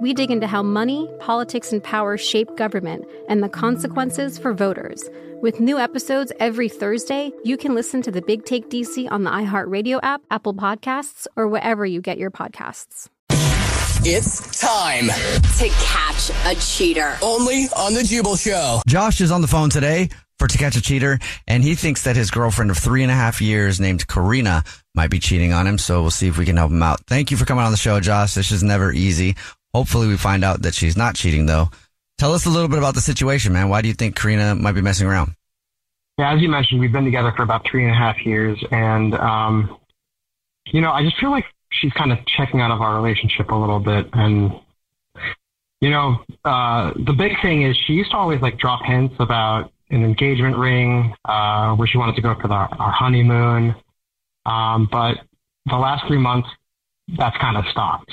We dig into how money, politics, and power shape government and the consequences for voters. With new episodes every Thursday, you can listen to the Big Take DC on the iHeartRadio app, Apple Podcasts, or wherever you get your podcasts. It's time to catch a cheater. only on the Jubal Show. Josh is on the phone today for To Catch a Cheater, and he thinks that his girlfriend of three and a half years named Karina might be cheating on him. So we'll see if we can help him out. Thank you for coming on the show, Josh. This is never easy. Hopefully we find out that she's not cheating though. Tell us a little bit about the situation, man. Why do you think Karina might be messing around? Yeah, as you mentioned, we've been together for about three and a half years, and um, you know, I just feel like she's kind of checking out of our relationship a little bit. And you know, uh, the big thing is she used to always like drop hints about an engagement ring, uh, where she wanted to go for the, our honeymoon. Um, but the last three months, that's kind of stopped.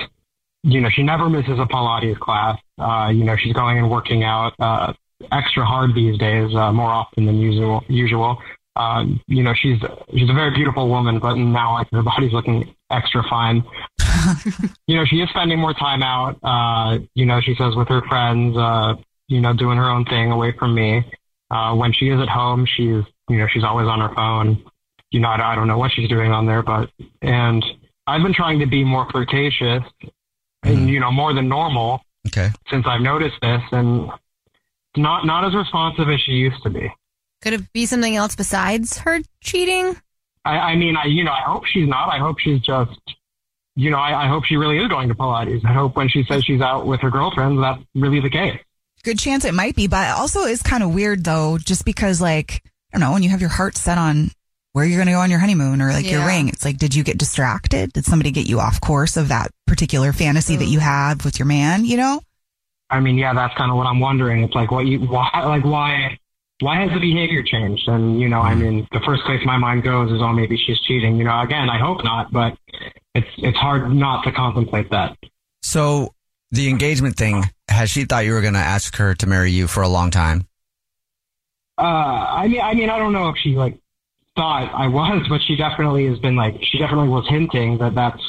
You know, she never misses a Pilates class. Uh, you know, she's going and working out uh, extra hard these days, uh, more often than usual. Usual. Um, you know, she's she's a very beautiful woman, but now like her body's looking extra fine. you know, she is spending more time out. Uh, you know, she says with her friends. Uh, you know, doing her own thing away from me. Uh, when she is at home, she's you know she's always on her phone. You know, I, I don't know what she's doing on there, but and I've been trying to be more flirtatious and mm. you know more than normal Okay. since I've noticed this, and not not as responsive as she used to be. Could it be something else besides her cheating? I, I mean, I you know, I hope she's not. I hope she's just, you know, I, I hope she really is going to Pilates. I hope when she says she's out with her girlfriends, that's really the case. Good chance it might be, but also is kind of weird though, just because like, I don't know, when you have your heart set on where you're going to go on your honeymoon or like your ring, it's like, did you get distracted? Did somebody get you off course of that particular fantasy that you have with your man, you know? I mean, yeah, that's kind of what I'm wondering. It's like, what you, why, like, why, why has the behavior changed? And you know, I mean, the first place my mind goes is, oh, maybe she's cheating. You know, again, I hope not, but it's it's hard not to contemplate that. So the engagement thing, has she thought you were going to ask her to marry you for a long time? Uh, I mean, I mean, I don't know if she like thought I was, but she definitely has been like, she definitely was hinting that that's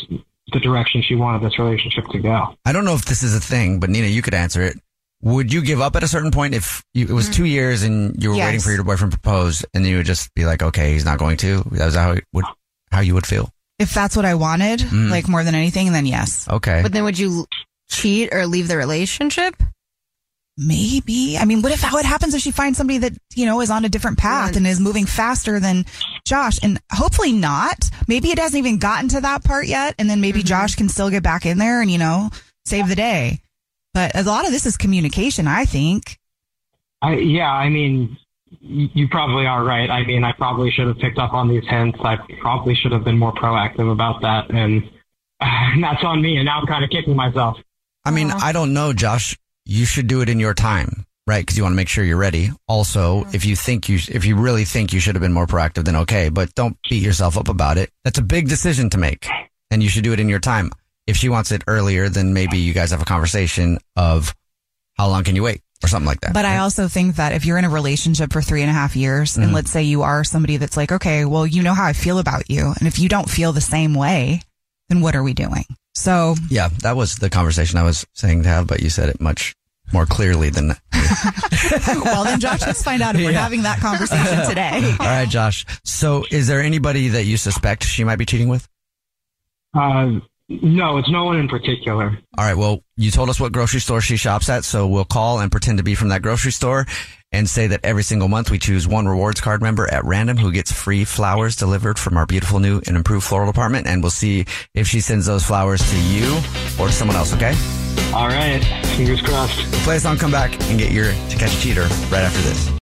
the direction she wanted this relationship to go. I don't know if this is a thing, but Nina, you could answer it. Would you give up at a certain point if you, it was two years and you were waiting for your boyfriend to propose and you would just be like, okay, he's not going to? That was how, it would, how you would feel? If that's what I wanted, Mm. like more than anything, then yes. Okay. But then would you cheat or leave the relationship? Maybe. I mean, what if how what happens if she finds somebody that, you know, is on a different path and is moving faster than Josh? And hopefully not. Maybe it hasn't even gotten to that part yet. And then maybe mm-hmm. Josh can still get back in there and, you know, save the day. But a lot of this is communication, I think. I, yeah, I mean, you probably are right. I mean, I probably should have picked up on these hints. I probably should have been more proactive about that. And, and that's on me. And now I'm kind of kicking myself. I mean, uh-huh. I don't know, Josh. You should do it in your time, right? Because you want to make sure you're ready. Also, if you think you, if you really think you should have been more proactive, then okay. But don't beat yourself up about it. That's a big decision to make, and you should do it in your time. If she wants it earlier, then maybe you guys have a conversation of how long can you wait. or something like that. But I also think that if you're in a relationship for three and a half years, and Mhm. let's say you are somebody that's like, okay, well, you know how I feel about you. And if you don't feel the same way, then what are we doing? So yeah, that was the conversation I was saying to have, but you said it much more clearly than. well, then Josh, let's find out if we're Yeah. having that conversation today. All right, Josh. So, is there anybody that you suspect she might be cheating with? Uh, no, it's no one in particular. All right. Well, you told us what grocery store she shops at, so we'll call and pretend to be from that grocery store and say that every single month we choose one rewards card member at random who gets free flowers delivered from our beautiful new and improved floral department. And we'll see if she sends those flowers to you or to someone else. Okay. All right. Fingers crossed. Play a song, come back and get your to catch a cheater right after this.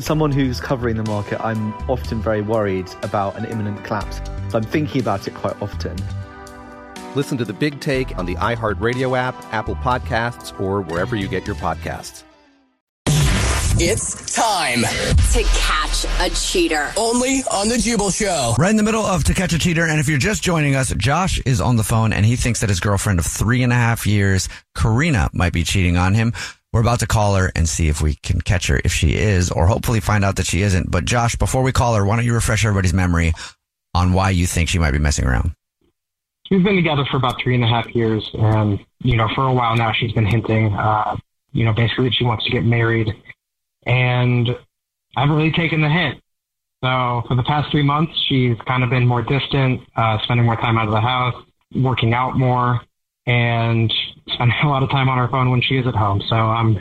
As someone who's covering the market, I'm often very worried about an imminent collapse. So I'm thinking about it quite often. Listen to the Big Take on the iHeartRadio app, Apple Podcasts, or wherever you get your podcasts. It's time to catch a cheater. only on the Jubal Show. Right in the middle of To Catch a Cheater. And if you're just joining us, Josh is on the phone and he thinks that his girlfriend of three and a half years, Karina, might be cheating on him. We're about to call her and see if we can catch her if she is, or hopefully find out that she isn't. But Josh, before we call her, why don't you refresh everybody's memory on why you think she might be messing around? We've been together for about three and a half years, and you know, for a while now, she's been hinting, uh, you know, basically that she wants to get married, and I haven't really taken the hint. So for the past three months, she's kind of been more distant, uh, spending more time out of the house, working out more, and spend a lot of time on her phone when she is at home. So I'm,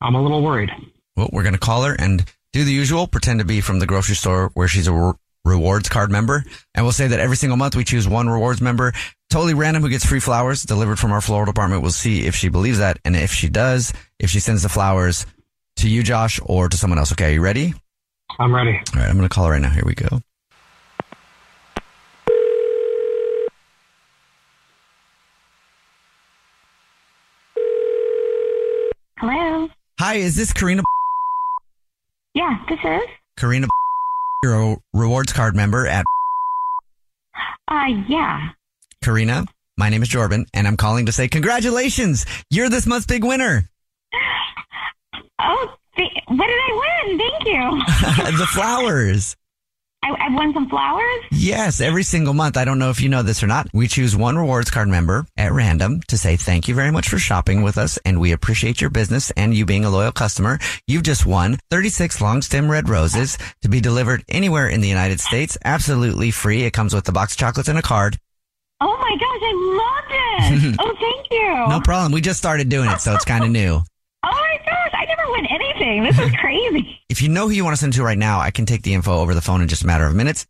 I'm a little worried. Well, we're going to call her and do the usual, pretend to be from the grocery store where she's a re- rewards card member. And we'll say that every single month we choose one rewards member, totally random, who gets free flowers delivered from our floral department. We'll see if she believes that. And if she does, if she sends the flowers to you, Josh, or to someone else. Okay. Are you ready? I'm ready. All right. I'm going to call her right now. Here we go. Hi, is this Karina? Yeah, this is. Karina, you're a rewards card member at Uh, yeah. Karina. My name is Jordan, and I'm calling to say congratulations. You're this month's big winner. Oh, th- what did I win? Thank you. the flowers. I, I won some flowers. Yes, every single month. I don't know if you know this or not. We choose one rewards card member at random to say thank you very much for shopping with us and we appreciate your business and you being a loyal customer. You've just won 36 long stem red roses to be delivered anywhere in the United States. Absolutely free. It comes with a box of chocolates and a card. Oh my gosh, I love it. oh, thank you. No problem. We just started doing it, so it's kind of new. Oh my gosh, I never win This is crazy. If you know who you want to send to right now, I can take the info over the phone in just a matter of minutes.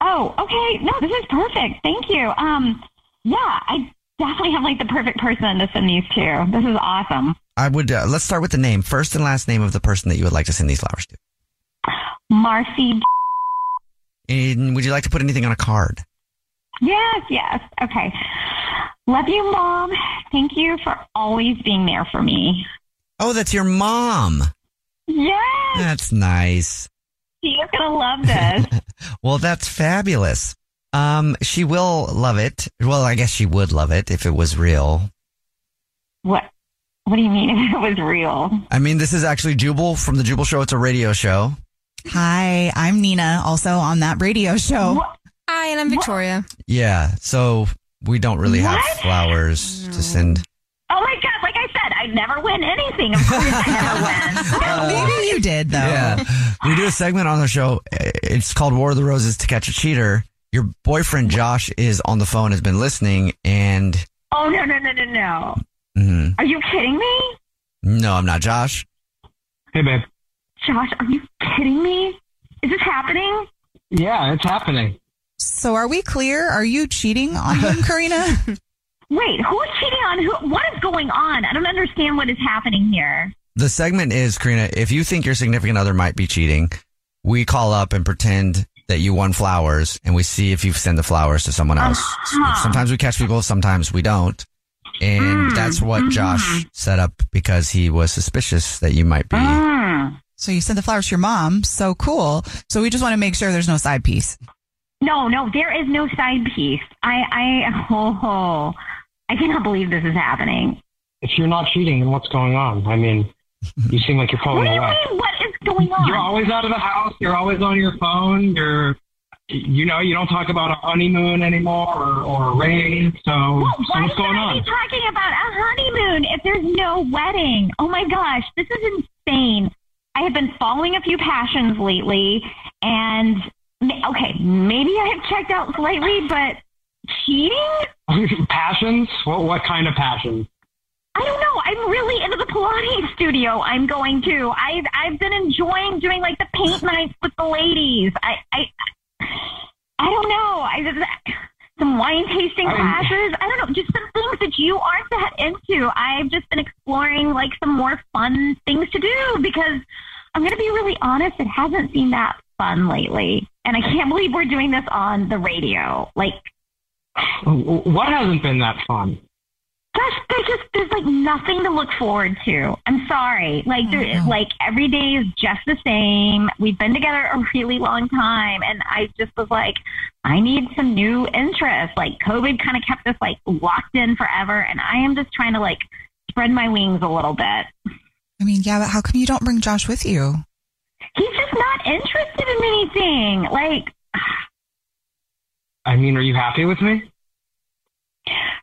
Oh, okay. No, this is perfect. Thank you. Um, yeah, I definitely have like the perfect person to send these to. This is awesome. I would, uh, let's start with the name, first and last name of the person that you would like to send these flowers to. Marcy. And would you like to put anything on a card? Yes, yes. Okay. Love you, Mom. Thank you for always being there for me. Oh, that's your mom. Yes. That's nice. She is going to love this. Well, that's fabulous. Um, she will love it. Well, I guess she would love it if it was real. what? What do you mean if it was real? I mean, this is actually Jubal from the Jubal Show. It's a radio show. Hi, I'm Nina, also on that radio show. Hi, and I'm Victoria. Yeah. So we don't really have flowers to send. Oh my God. Like I never win anything. Of course I never win. Maybe you did though. Yeah. We do a segment on the show. It's called War of the Roses to Catch a Cheater. Your boyfriend Josh is on the phone, has been listening, and Oh, no, no, no, no, no. Mhm. Are you kidding me? no, I'm not Josh. Hey, babe. Josh, are you kidding me? Is this happening? Yeah, it's happening. So are we clear? Are you cheating on him, Karina? Wait, who's cheating on who? What is going on? I don't understand what is happening here. The segment is, Karina, if you think your significant other might be cheating, we call up and pretend that you won flowers and we see if you send the flowers to someone else. Uh-huh. Sometimes we catch people, sometimes we don't. And Mm, that's what mhm. Josh set up because he was suspicious that you might be. Mm. So you sent the flowers to your mom. So cool. So we just want to make sure there's no side piece. No, no, there is no side piece. I, I, oh, oh, I cannot believe this is happening. If you're not cheating, then what's going on? I mean, you seem like you're What pulling do you away. What is going on? You're always out of the house. You're always on your phone. You're, you know, you don't talk about a honeymoon anymore or, or a ring. So, Well, so what's going I on? be talking about a honeymoon if there's no wedding? Oh my gosh, this is insane. I have been following a few passions lately, and okay, maybe I have checked out slightly, but cheating? passions? What what kind of passions? I don't know. I'm really into the Pilates studio. I'm going to. I've I've been enjoying doing like the paint nights with the ladies. I I I don't know. I just some wine tasting I- classes. I don't know. Just some things that you aren't that into. I've just been exploring like some more fun things to do because I'm going to be really honest. It hasn't seemed that fun lately, and I can't believe we're doing this on the radio. Like What hasn't been that fun? Gosh, there's just there's like nothing to look forward to. I'm sorry. Like there, mm-hmm. like every day is just the same. We've been together a really long time, and I just was like, I need some new interest. Like COVID kind of kept us like locked in forever, and I am just trying to like spread my wings a little bit. I mean, yeah, but how come you don't bring Josh with you? He's just not interested in anything. Like I mean, are you happy with me?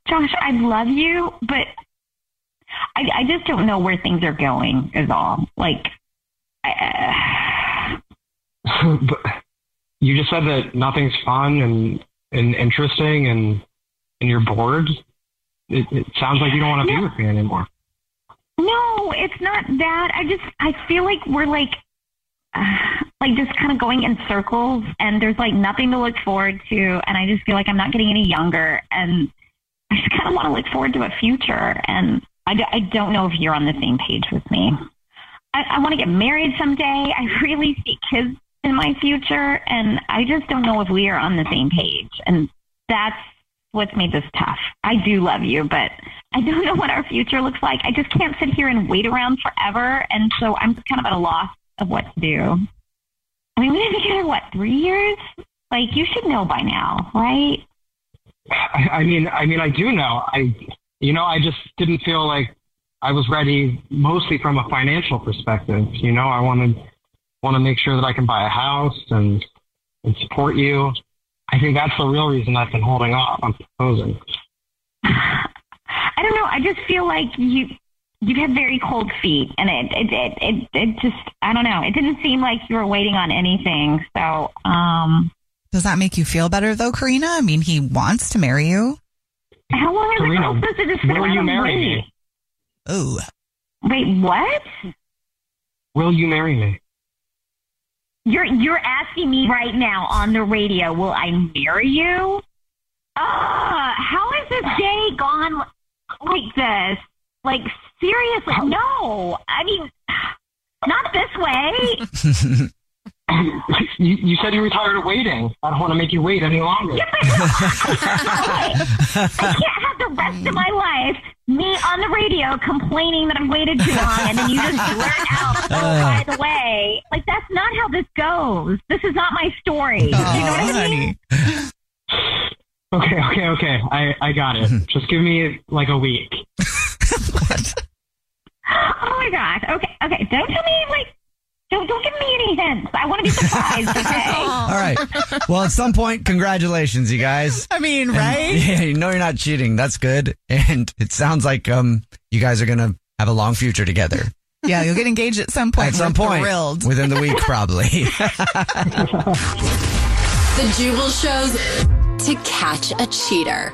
Josh, I love you, but I, I just don't know where things are going. Is all. Like, I, but you just said that nothing's fun and and interesting, and and you're bored. It, it sounds like you don't want to be with me anymore. No, it's not that. I just I feel like we're like uh, like just kind of going in circles and there's like nothing to look forward to and I just feel like I'm not getting any younger and I just kind of want to look forward to a future and I, I don't know if you're on the same page with me. I, I want to get married someday. I really see kids in my future and I just don't know if we are on the same page and that's what's made this tough. I do love you, but I don't know what our future looks like. I just can't sit here and wait around forever. And so I'm kind of at a loss of what to do. I mean, we've been together, what, three years? Like, you should know by now, right? I, I mean, I mean, I do know. I, you know, I just didn't feel like I was ready, mostly from a financial perspective. You know, I wanted want to make sure that I can buy a house and and support you. I think that's the real reason I've been holding off on proposing. I don't know. I just feel like you you have very cold feet, and it it it it, it just I don't know. It didn't seem like you were waiting on anything. So, um, Does that make you feel better though, Karina? I mean, he wants to marry you. how long is Serena, it supposed to just sit will you marry wait? me? Oh, Wait, what? Will you marry me? You're you're asking me right now on the radio, will I marry you? Ah, how has this day gone like this? Like seriously, no. I mean, not this way. you, you said you were tired of waiting. I don't want to make you wait any longer. I can't have the rest of my life me on the radio complaining that I've waited too long, and then you just blurt out, "Oh, uh. by the way," like that's not how this goes. This is not my story. Oh, you know what I mean? Okay, okay, okay. I, I got it. Just give me like a week. Oh my gosh. Okay, okay. Don't tell me like. Don't don't give me any hints. I want to be surprised. Okay. All right. Well, at some point, congratulations, you guys. I mean, And, right? yeah, you know you're not cheating. That's good. And it sounds like um you guys are gonna have a long future together. Yeah, you'll get engaged at some point. At some We're point, thrilled. within the week, probably. The Jubal shows to catch a cheater.